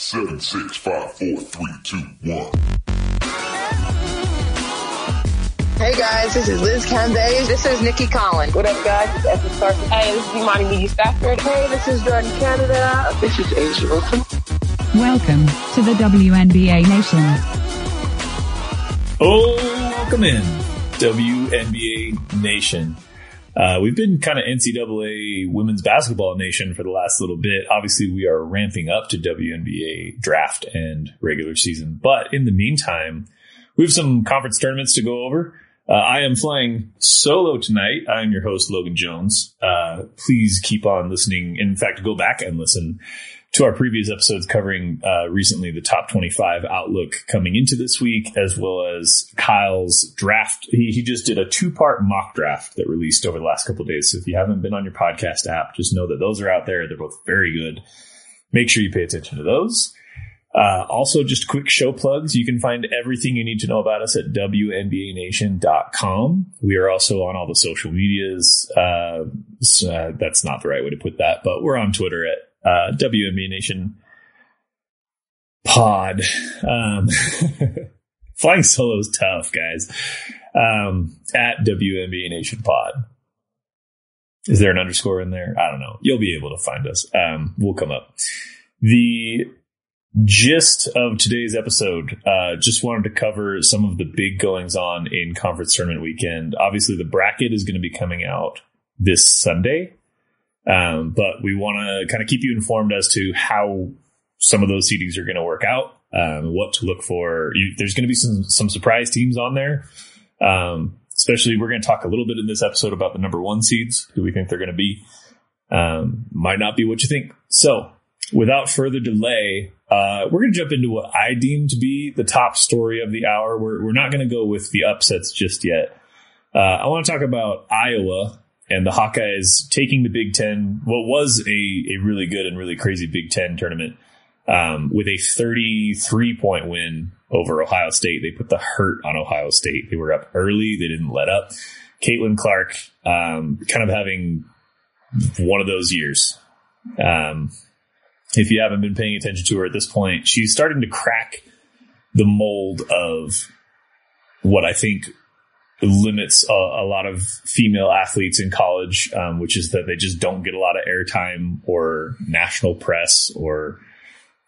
Seven, six, five, four, three, two, one. Hey guys, this is Liz Cambage. This is Nikki Collins. What up, guys? It's Esther Sarkis. Hey, this is Imani McGee-Stafford. Hey, this is Jordan Canada. This is A'ja Wilson. Welcome to the WNBA Nation. Oh, welcome in, WNBA Nation. Uh, we've been kind of NCAA women's basketball nation for the last little bit. Obviously, we are ramping up to WNBA draft and regular season. But in the meantime, we have some conference tournaments to go over. Uh, I am flying solo tonight. I am your host, Logan Jones. Uh, please keep on listening. In fact, go back and listen to our previous episodes covering uh, recently the top 25 outlook coming into this week, as well as Kyle's draft. He, he just did a two part mock draft that released over the last couple days. So if you haven't been on your podcast app, just know that those are out there. They're both very good. Make sure you pay attention to those. Uh, also, just quick show plugs. You can find everything you need to know about us at WNBANation.com. We are also on all the social medias. Uh, so, uh, that's not the right way to put that, but we're on Twitter at uh, WNBA Nation pod. Um, flying solo is tough, guys. Um, at WNBA Nation pod. Is there an underscore in there? I don't know. You'll be able to find us. Um, we'll come up. The gist of today's episode, uh, just wanted to cover some of the big goings on in conference tournament weekend. Obviously, the bracket is going to be coming out this Sunday. Um, but we want to kind of keep you informed as to how some of those seedings are going to work out, um, what to look for. You, there's going to be some, some surprise teams on there. Um, especially we're going to talk a little bit in this episode about the number one seeds, who we think they're going to be. Um, might not be what you think. So without further delay, uh, we're going to jump into what I deem to be the top story of the hour. We're, we're not going to go with the upsets just yet. Uh, I want to talk about Iowa and the Hawkeyes taking the Big Ten, what was a, a really good and really crazy Big Ten tournament, um, with a 33 point win over Ohio State. They put the hurt on Ohio State. They were up early. They didn't let up. Caitlin Clark, um, kind of having one of those years. Um, if you haven't been paying attention to her at this point, she's starting to crack the mold of what I think limits a, a, lot of female athletes in college, um, which is that they just don't get a lot of airtime or national press or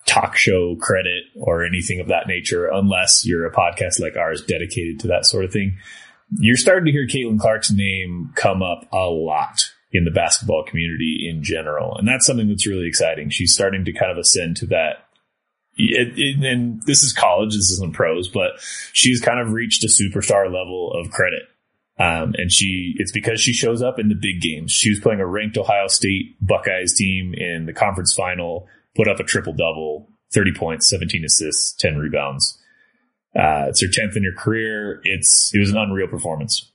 talk show credit or anything of that nature, unless you're a podcast like ours dedicated to that sort of thing. You're starting to hear Caitlin Clark's name come up a lot in the basketball community in general. And that's something that's really exciting. She's starting to kind of ascend to that it, it, and this is college, this isn't pros, but she's kind of reached a superstar level of credit. Um, and she, it's because she shows up in the big games. She was playing a ranked Ohio State Buckeyes team in the conference final, put up a triple double, 30 points, 17 assists, 10 rebounds. Uh, it's her 10th in her career. It's, it was an unreal performance.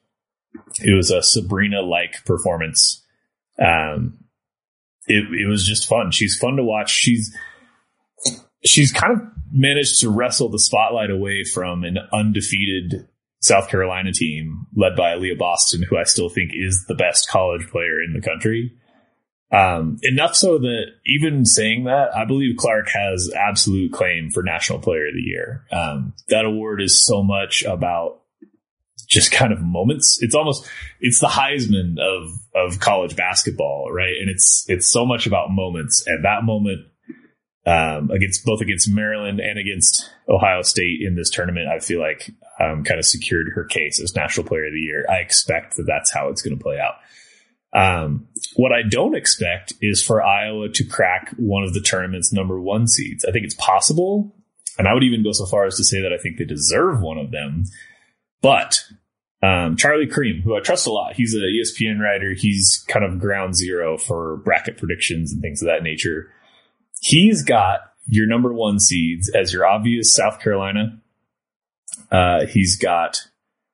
It was a Sabrina like performance. Um, it, it was just fun. She's fun to watch. She's, she's kind of managed to wrestle the spotlight away from an undefeated South Carolina team led by Aliyah Boston, who I still think is the best college player in the country. Um, enough so that even saying that, I believe Clark has absolute claim for National Player of the Year. Um, that award is so much about just kind of moments. It's almost it's the Heisman of of college basketball, right? And it's it's so much about moments. And that moment um, against both against Maryland and against Ohio State in this tournament, I feel like um, kind of secured her case as National Player of the Year. I expect that that's how it's going to play out. Um, what I don't expect is for Iowa to crack one of the tournament's number one seeds. I think it's possible, and I would even go so far as to say that I think they deserve one of them. But um, Charlie Creme, who I trust a lot, he's a ESPN writer. He's kind of ground zero for bracket predictions and things of that nature. He's got your number one seeds as your obvious South Carolina. Uh, he's got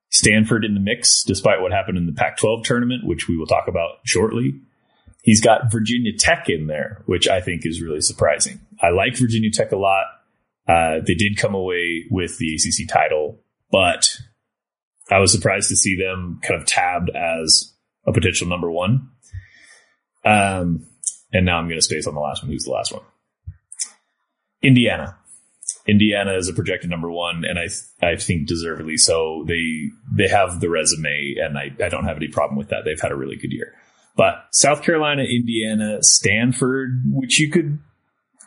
Stanford in the mix, despite what happened in the Pac 12 tournament, which we will talk about shortly. He's got Virginia Tech in there, which I think is really surprising. I like Virginia Tech a lot. Uh, they did come away with the ACC title, but I was surprised to see them kind of tabbed as a potential number one. Um, and now I'm going to space on the last one. Who's the last one? Indiana. Indiana is a projected number one, and I I think deservedly so. They they have the resume, and I, I don't have any problem with that. They've had a really good year. But South Carolina, Indiana, Stanford, which you could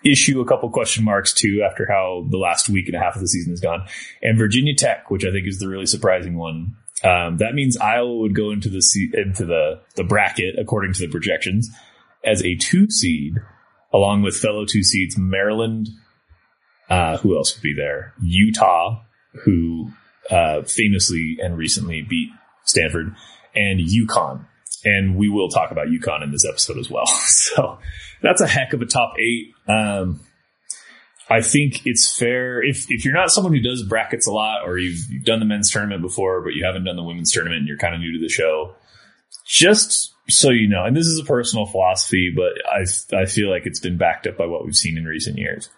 issue a couple question marks to after how the last week and a half of the season has gone, and Virginia Tech, which I think is the really surprising one. Um, that means Iowa would go into the into the the bracket according to the projections as a two seed, along with fellow two seeds Maryland. Uh, who else would be there? Utah, who uh, famously and recently beat Stanford, and UConn. And we will talk about UConn in this episode as well. so that's a heck of a top eight. Um, I think it's fair if if you're not someone who does brackets a lot, or you've, you've done the men's tournament before, but you haven't done the women's tournament, and you're kind of new to the show. Just so you know, and this is a personal philosophy, but I I feel like it's been backed up by what we've seen in recent years.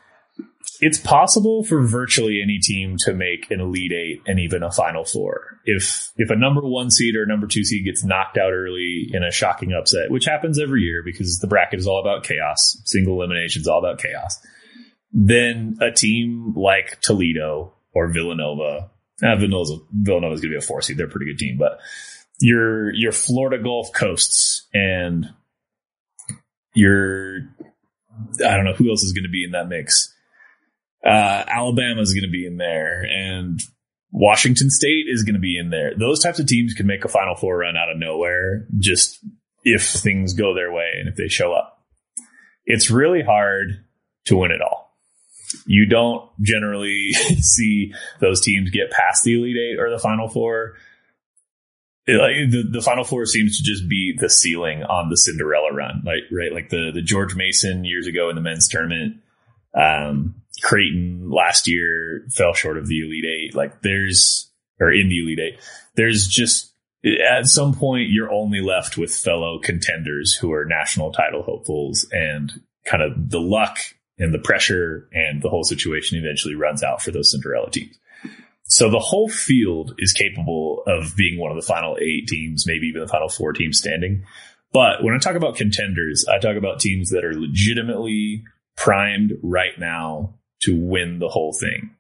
It's possible for virtually any team to make an elite eight and even a final four. If if a number one seed or a number two seed gets knocked out early in a shocking upset, which happens every year because the bracket is all about chaos, single elimination is all about chaos. Then a team like Toledo or Villanova, uh, Villanova's, Villanova's going to be a four seed. They're a pretty good team, but your your Florida Gulf coasts and your I don't know who else is going to be in that mix. Uh, Alabama is going to be in there, and Washington State is going to be in there. Those types of teams can make a Final Four run out of nowhere, just if things go their way and if they show up. It's really hard to win it all. You don't generally see those teams get past the Elite Eight or the Final Four like the, the final four seems to just be the ceiling on the Cinderella run, like right, like the the George Mason years ago in the men's tournament. Um, Creighton last year fell short of the Elite Eight. Like there's or in the Elite Eight, there's just at some point you're only left with fellow contenders who are national title hopefuls, and kind of the luck and the pressure and the whole situation eventually runs out for those Cinderella teams. So the whole field is capable of being one of the final eight teams, maybe even the final four teams standing. But when I talk about contenders, I talk about teams that are legitimately primed right now to win the whole thing.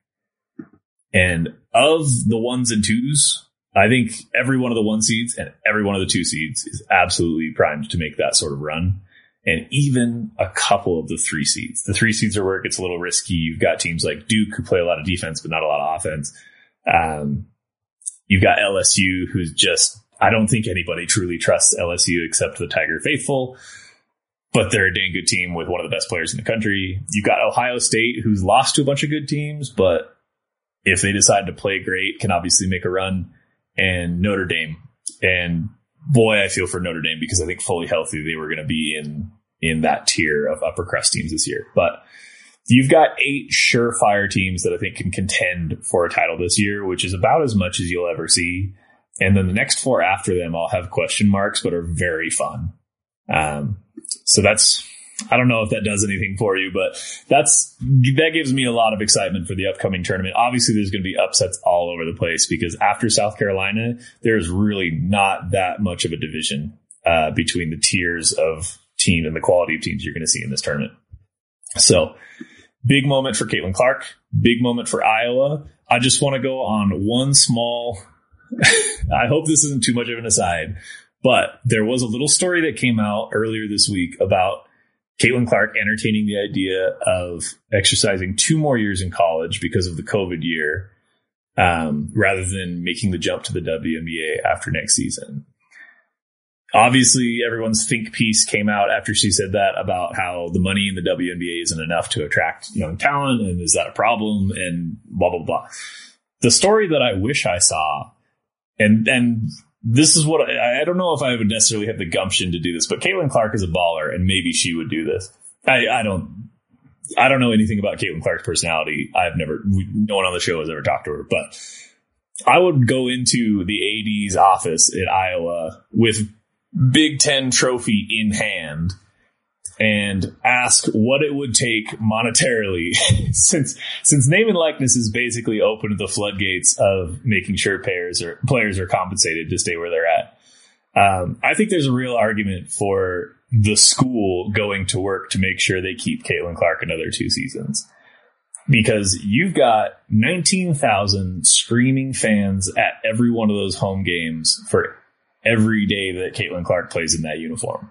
And of the ones and twos, I think every one of the one seeds and every one of the two seeds is absolutely primed to make that sort of run. And even a couple of the three seeds. The three seeds are where it gets a little risky. You've got teams like Duke who play a lot of defense, but not a lot of offense. Um, you've got LSU, who's just, I don't think anybody truly trusts LSU except the Tiger faithful, but they're a dang good team with one of the best players in the country. You've got Ohio State, who's lost to a bunch of good teams, but if they decide to play great, can obviously make a run. And Notre Dame. And boy, I feel for Notre Dame because I think fully healthy, they were going to be in, in that tier of upper crust teams this year. But You've got eight surefire teams that I think can contend for a title this year, which is about as much as you'll ever see. And then the next four after them all have question marks, but are very fun. Um, so that's, I don't know if that does anything for you, but that's, that gives me a lot of excitement for the upcoming tournament. Obviously, there's going to be upsets all over the place because after South Carolina, there's really not that much of a division, uh, between the tiers of team and the quality of teams you're going to see in this tournament. So, Big moment for Caitlin Clark. Big moment for Iowa. I just want to go on one small. I hope this isn't too much of an aside, but there was a little story that came out earlier this week about Caitlin Clark entertaining the idea of exercising two more years in college because of the COVID year, um, rather than making the jump to the WNBA after next season obviously everyone's think piece came out after she said that about how the money in the WNBA isn't enough to attract young talent and is that a problem and blah blah blah. The story that I wish I saw and and this is what I, I don't know if I would necessarily have the gumption to do this, but Caitlin Clark is a baller and maybe she would do this. I, I don't I don't know anything about Caitlin Clark's personality. I've never no one on the show has ever talked to her, but I would go into the AD's office at Iowa with Big Ten trophy in hand and ask what it would take monetarily since since name and likeness is basically opened the floodgates of making sure players or players are compensated to stay where they're at. Um, I think there's a real argument for the school going to work to make sure they keep Caitlin Clark another two seasons. because you've got 19,000 screaming fans at every one of those home games for every day that Caitlin Clark plays in that uniform.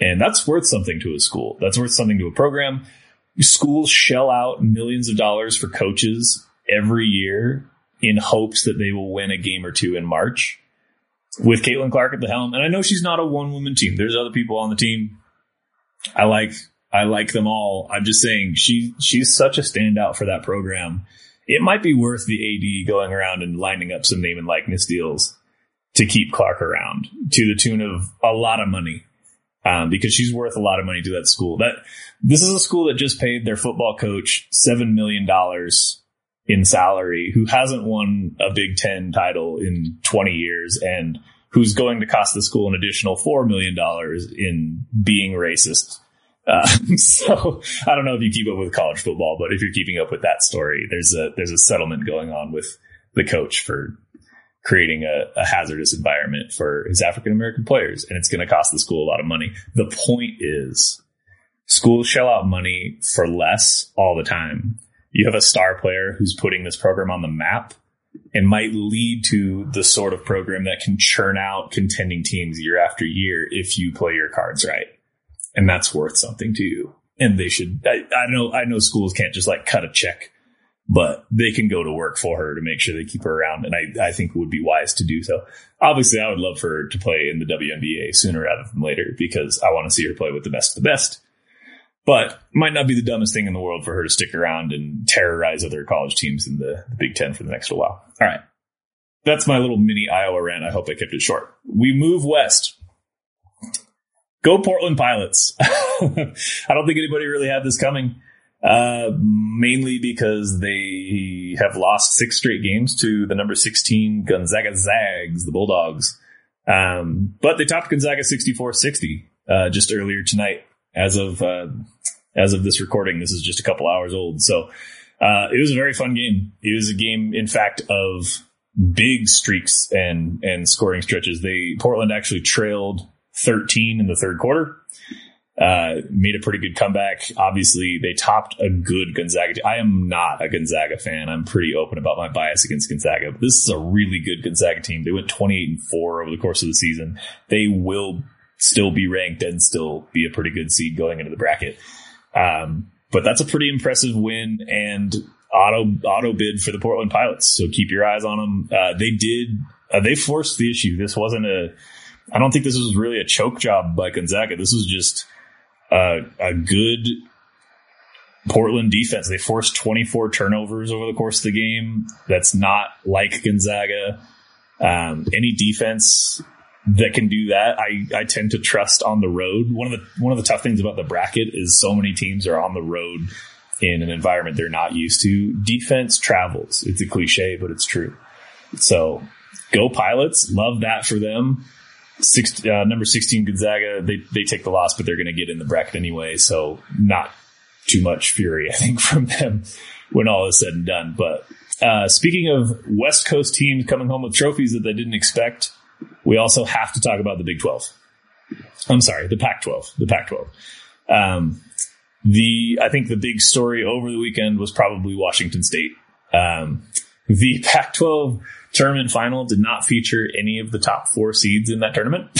And that's worth something to a school. That's worth something to a program. Schools shell out millions of dollars for coaches every year in hopes that they will win a game or two in March with Caitlin Clark at the helm. And I know she's not a one woman team. There's other people on the team. I like I like them all. I'm just saying she she's such a standout for that program. It might be worth the AD going around and lining up some name and likeness deals to keep Clark around to the tune of a lot of money. Um, because she's worth a lot of money to that school. That this is a school that just paid their football coach seven million dollars in salary, who hasn't won a Big Ten title in 20 years, and who's going to cost the school an additional four million dollars in being racist uh, so I don't know if you keep up with college football, but if you're keeping up with that story, there's a there's a settlement going on with the coach for creating a, a hazardous environment for his African American players, and it's going to cost the school a lot of money. The point is, schools shell out money for less all the time. You have a star player who's putting this program on the map and might lead to the sort of program that can churn out contending teams year after year if you play your cards right and that's worth something to you. And they should. I, I know. I know schools can't just like cut a check, but they can go to work for her to make sure they keep her around. And I, I think it would be wise to do so. Obviously, I would love for her to play in the WNBA sooner rather than later because I want to see her play with the best of the best. But might not be the dumbest thing in the world for her to stick around and terrorize other college teams in the, the Big Ten for the next little while. All right. That's my little mini Iowa rant. I hope I kept it short. We move west go Portland Pilots. I don't think anybody really had this coming, uh, mainly because they have lost six straight games to the number 16 Gonzaga Zags, the Bulldogs. Um, but they topped Gonzaga 64-60, uh, just earlier tonight as of, uh, as of this recording. This is just a couple hours old. So, uh, it was a very fun game. It was a game, in fact, of big streaks and, and scoring stretches. They, Portland actually trailed 13 in the third quarter. Uh, made a pretty good comeback. Obviously, they topped a good Gonzaga. Team. I am not a Gonzaga fan. I'm pretty open about my bias against Gonzaga, but this is a really good Gonzaga team. They went 28 and 4 over the course of the season. They will still be ranked and still be a pretty good seed going into the bracket. Um, but that's a pretty impressive win and auto auto bid for the Portland Pilots. So keep your eyes on them. Uh, they did. Uh, they forced the issue. This wasn't a I don't think this was really a choke job by Gonzaga. This was just a, a good Portland defense. They forced 24 turnovers over the course of the game. That's not like Gonzaga. Um, any defense that can do that, I, I tend to trust on the road. One of the one of the tough things about the bracket is so many teams are on the road in an environment they're not used to. Defense travels. It's a cliche, but it's true. So go pilots. Love that for them six, uh, number 16 Gonzaga, they, they take the loss, but they're going to get in the bracket anyway. So not too much fury, I think, from them when all is said and done. But, uh, speaking of West Coast teams coming home with trophies that they didn't expect, we also have to talk about the Big 12. I'm sorry, the Pac 12, the Pac 12. Um, the, I think the big story over the weekend was probably Washington State. Um, the Pac 12 tournament final did not feature any of the top four seeds in that tournament.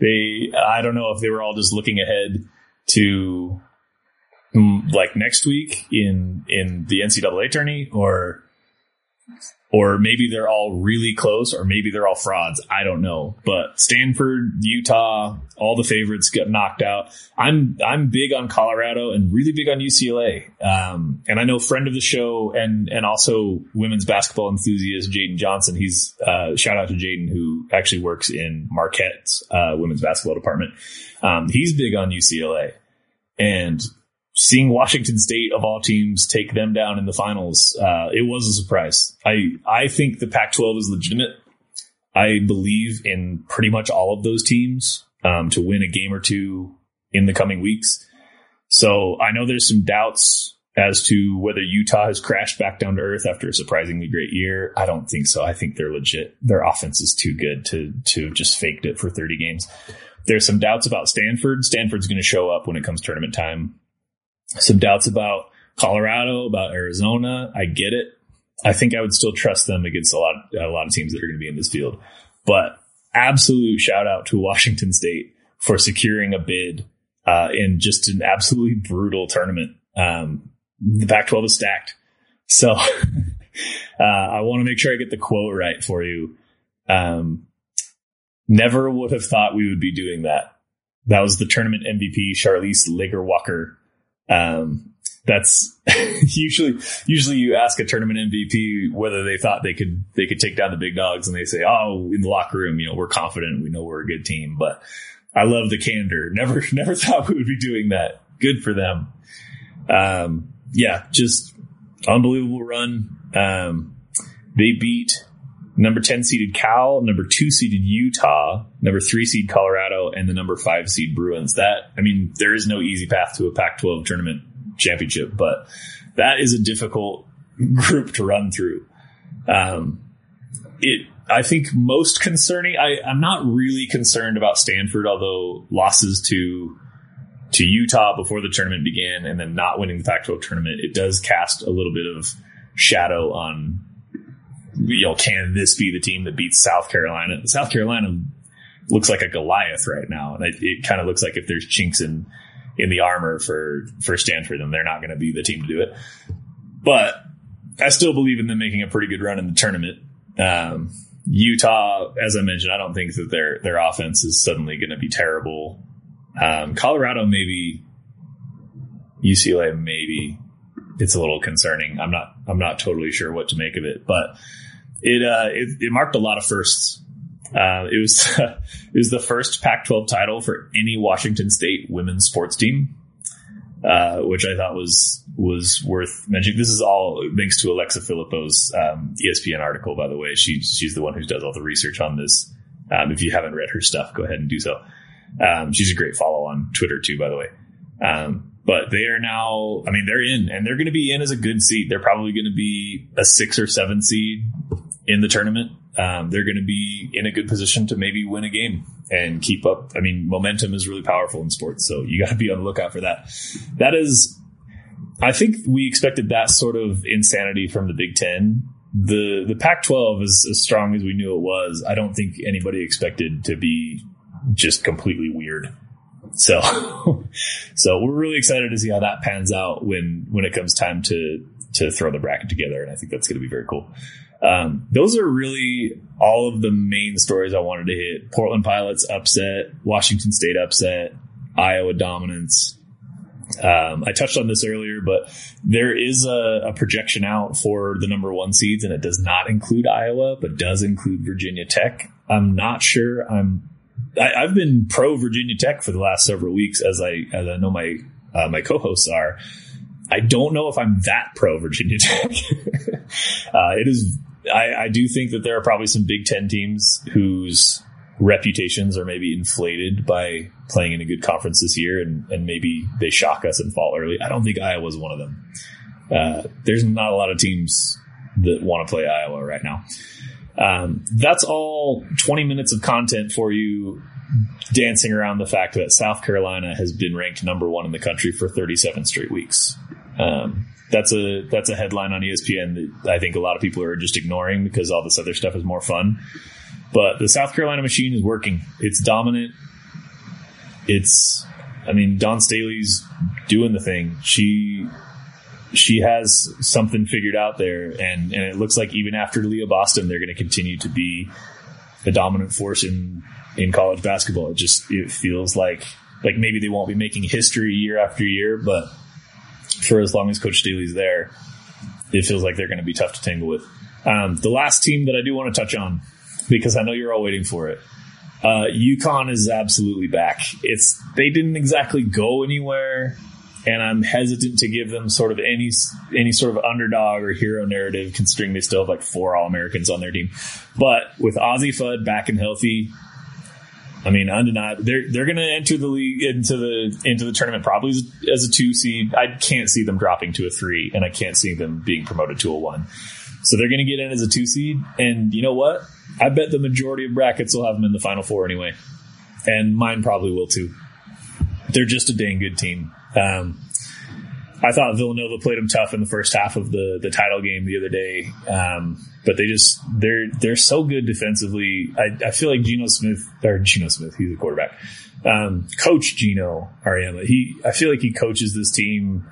they, I don't know if they were all just looking ahead to mm, like next week in, in the NCAA tourney or or maybe they're all really close, or maybe they're all frauds. I don't know. But Stanford, Utah, all the favorites got knocked out. I'm I'm big on Colorado and really big on UCLA. Um, and I know friend of the show and and also women's basketball enthusiast Jaden Johnson. He's uh, shout out to Jaden who actually works in Marquette's uh, women's basketball department. Um, he's big on UCLA. And seeing Washington State of all teams take them down in the finals, uh, it was a surprise. I I think the Pac-12 is legitimate. I believe in pretty much all of those teams um, to win a game or two in the coming weeks. So I know there's some doubts as to whether Utah has crashed back down to earth after a surprisingly great year. I don't think so. I think they're legit. Their offense is too good to to just faked it for 30 games. There's some doubts about Stanford. Stanford's going to show up when it comes tournament time some doubts about Colorado, about Arizona. I get it. I think I would still trust them against a lot, of, a lot of teams that are going to be in this field. But absolute shout out to Washington State for securing a bid uh, in just an absolutely brutal tournament. Um, the Pac-12 is stacked, so uh, I want to make sure I get the quote right for you. Um, never would have thought we would be doing that. That was the tournament MVP, Charlisse Leger-Walker. Um, that's usually usually you ask a tournament MVP whether they thought they could they could take down the big dogs, and they say, "Oh, in the locker room, you know, we're confident, we know we're a good team." But I love the candor. Never never thought we would be doing that. Good for them. Um, yeah, just unbelievable run. Um, they beat number 10 seeded Cal, number two seeded Utah, number three seed Colorado, and the number five seed Bruins. That, I mean, there is no easy path to a Pac 12 tournament championship, but that is a difficult group to run through. Um, it, I think most concerning, I, I'm not really concerned about Stanford, although losses to, to Utah before the tournament began and then not winning the Pac 12 tournament, it does cast a little bit of shadow on you know, can this be the team that beats South Carolina? South Carolina looks like a Goliath right now, and it, it kind of looks like if there's chinks in in the armor for for Stanford, then they're not going to be the team to do it. But I still believe in them making a pretty good run in the tournament. Um, Utah, as I mentioned, I don't think that their their offense is suddenly going to be terrible. Um, Colorado, maybe UCLA, maybe it's a little concerning. I'm not I'm not totally sure what to make of it, but it uh, it, it marked a lot of firsts. Uh, it was it was the first Pac-12 title for any Washington State women's sports team, uh, which I thought was was worth mentioning. This is all thanks to Alexa Philippou's um, ESPN article, by the way. She she's the one who does all the research on this. Um, if you haven't read her stuff, go ahead and do so. Um, she's a great follow on Twitter too, by the way. Um, but they are now, I mean, they're in and they're going to be in as a good seed. They're probably going to be a six or seven seed in the tournament. Um, they're going to be in a good position to maybe win a game and keep up. I mean, momentum is really powerful in sports, so you got to be on the lookout for that. That is, I think we expected that sort of insanity from the Big Ten. The the Pac-12 is as strong as we knew it was. I don't think anybody expected to be just completely weird. So, so we're really excited to see how that pans out when when it comes time to to throw the bracket together, and I think that's going to be very cool. Um, those are really all of the main stories I wanted to hit. Portland Pilots upset, Washington State upset, Iowa dominance. Um, I touched on this earlier, but there is a, a, projection out for the number one seeds, and it does not include Iowa, but does include Virginia Tech. I'm not sure. I'm I, have been pro Virginia Tech for the last several weeks, as I as I know my uh, my co-hosts are. I don't know if I'm that pro Virginia Tech. uh, it is. I, I do think that there are probably some Big Ten teams whose reputations are maybe inflated by playing in a good conference this year, and, and maybe they shock us and fall early. I don't think Iowa's one of them. Uh, there's not a lot of teams that want to play Iowa right now. Um, that's all 20 minutes of content for you dancing around the fact that South Carolina has been ranked number one in the country for 37 straight weeks. Um, that's a that's a headline on ESPN that I think a lot of people are just ignoring because all this other stuff is more fun. But the South Carolina machine is working. It's dominant. It's I mean Dawn Staley's doing the thing. She she has something figured out there, and and it looks like even after Aliyah Boston, they're going to continue to be a dominant force in in college basketball. It just it feels like like maybe they won't be making history year after year, but for as long as Coach Staley's there, it feels like they're going to be tough to tangle with. Um, the last team that I do want to touch on because I know you're all waiting for it. Uh, UConn is absolutely back. It's they didn't exactly go anywhere and I'm hesitant to give them sort of any any sort of underdog or hero narrative, considering they still have like four All Americans on their team. But with Azzi Fudd back and healthy, I mean, undeniable. They're they're going to enter the league into the into the tournament probably as, as, a two seed. I can't see them dropping to a three, and I can't see them being promoted to a one. So they're going to get in as a two seed, and you know what? I bet the majority of brackets will have them in the final four anyway, and mine probably will too. They're just a dang good team. Um, I thought Villanova played them tough in the first half of the the title game the other day, um, but they just they're they're so good defensively. I, I feel like Geno Smith or Geno Smith, he's a quarterback. Um, Coach Geno Auriemma, he I feel like he coaches this team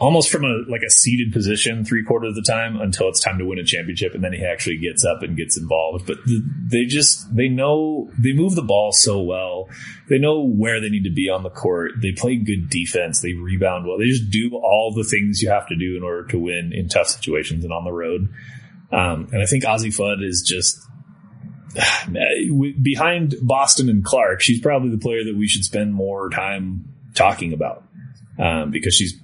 almost from a like a seated position three quarters of the time until it's time to win a championship, and then he actually gets up and gets involved. But they just they know they move the ball so well. They know where they need to be on the court. They play good defense. They rebound well. They just do all the things you have to do in order to win in tough situations and on the road. Um, and I think Azzi Fudd is just behind Boston and Clark. She's probably the player that we should spend more time talking about um, because she's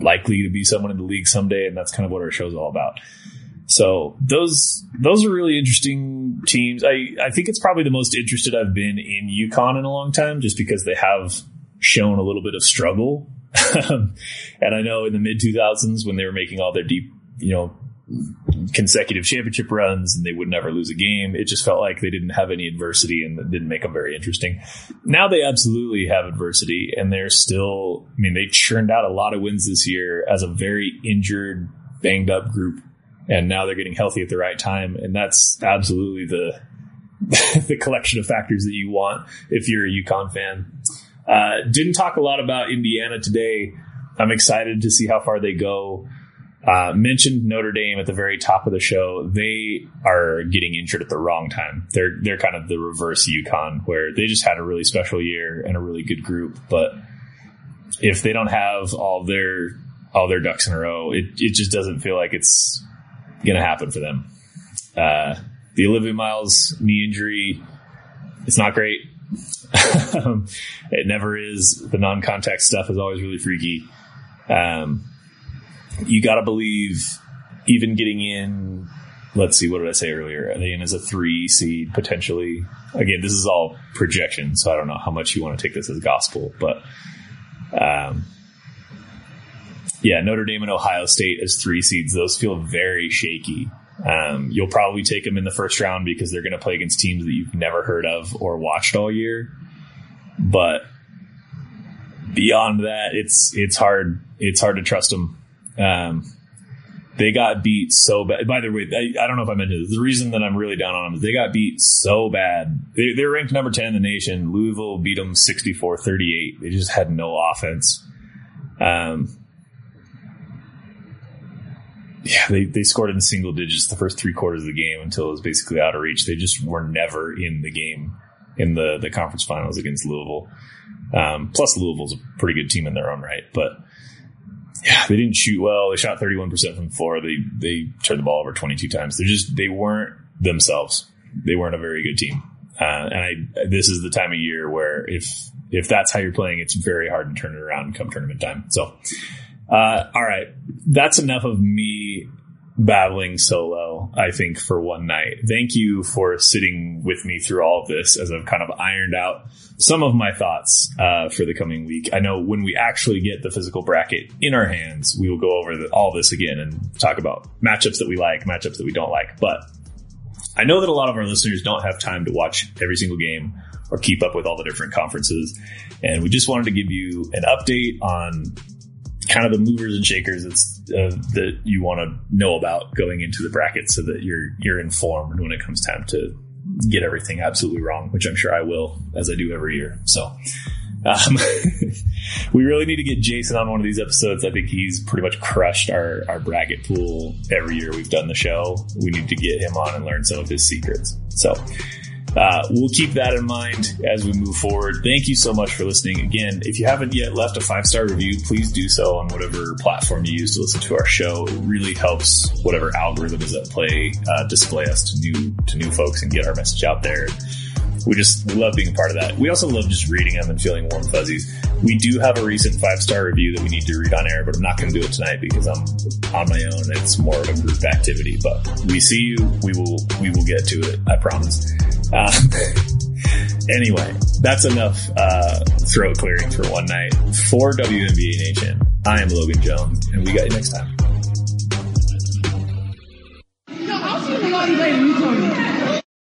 likely to be someone in the league someday, and that's kind of what our show's all about. So those those are really interesting teams. I, I think it's probably the most interested I've been in UConn in a long time, just because they have shown a little bit of struggle. and I know in the mid 2000s when they were making all their deep, you know, consecutive championship runs and they would never lose a game. It just felt like they didn't have any adversity and that didn't make them very interesting. Now they absolutely have adversity and they're still, I mean, they churned out a lot of wins this year as a very injured, banged up group. And now they're getting healthy at the right time. And that's absolutely the, the collection of factors that you want if you're a UConn fan. Uh, didn't talk a lot about Indiana today. I'm excited to see how far they go. Uh, mentioned Notre Dame at the very top of the show. They are getting injured at the wrong time. They're they're kind of the reverse UConn, where they just had a really special year and a really good group. But if they don't have all their all their ducks in a row, it it just doesn't feel like it's going to happen for them. Uh, the Olivia Miles knee injury, it's not great. it never is. The non-contact stuff is always really freaky. Um, you got to believe even getting in let's see what did i say earlier? Are they in as a three seed potentially. Again this is all projection so i don't know how much you want to take this as gospel but um, yeah notre dame and ohio state as three seeds those feel very shaky. Um, you'll probably take them in the first round because they're going to play against teams that you've never heard of or watched all year. But beyond that it's it's hard it's hard to trust them um, they got beat so bad. By the way, I, I, don't know if I mentioned this. The reason that I'm really down on them is they got beat so bad. They, they're ranked number 10 in the nation. Louisville beat them 64 38. They just had no offense. Um, yeah, they, they scored in single digits the first three quarters of the game until it was basically out of reach. They just were never in the game in the, the conference finals against Louisville. Um, plus Louisville's a pretty good team in their own right, but yeah, they didn't shoot well. They shot 31% from the floor. They, they turned the ball over 22 times. They're just, they weren't themselves. They weren't a very good team. Uh, and I, this is the time of year where if, if that's how you're playing, it's very hard to turn it around come tournament time. So, uh, all right. That's enough of me battling solo, I think, for one night. Thank you for sitting with me through all of this as I've kind of ironed out some of my thoughts uh, for the coming week. I know when we actually get the physical bracket in our hands, we will go over the, all this again and talk about matchups that we like, matchups that we don't like. But I know that a lot of our listeners don't have time to watch every single game or keep up with all the different conferences. And we just wanted to give you an update on kind of the movers and shakers uh, that you want to know about going into the bracket so that you're you're informed when it comes time to get everything absolutely wrong, which I'm sure I will as I do every year. So um, we really need to get Jason on one of these episodes. I think he's pretty much crushed our, our bracket pool every year we've done the show. We need to get him on and learn some of his secrets. So uh, we'll keep that in mind as we move forward. Thank you so much for listening. Again, if you haven't yet left a five star review, please do so on whatever platform you use to listen to our show. It really helps whatever algorithm is at play uh, display us to new to new folks and get our message out there. We just we love being a part of that. We also love just reading them and feeling warm fuzzies. We do have a recent five star review that we need to read on air, but I'm not going to do it tonight because I'm on my own. It's more of a group activity. But we see you. We will we will get to it. I promise. Uh, anyway, that's enough uh, throat clearing for one night. For WNBA Nation, I am Logan Jones, and we got you next time. No,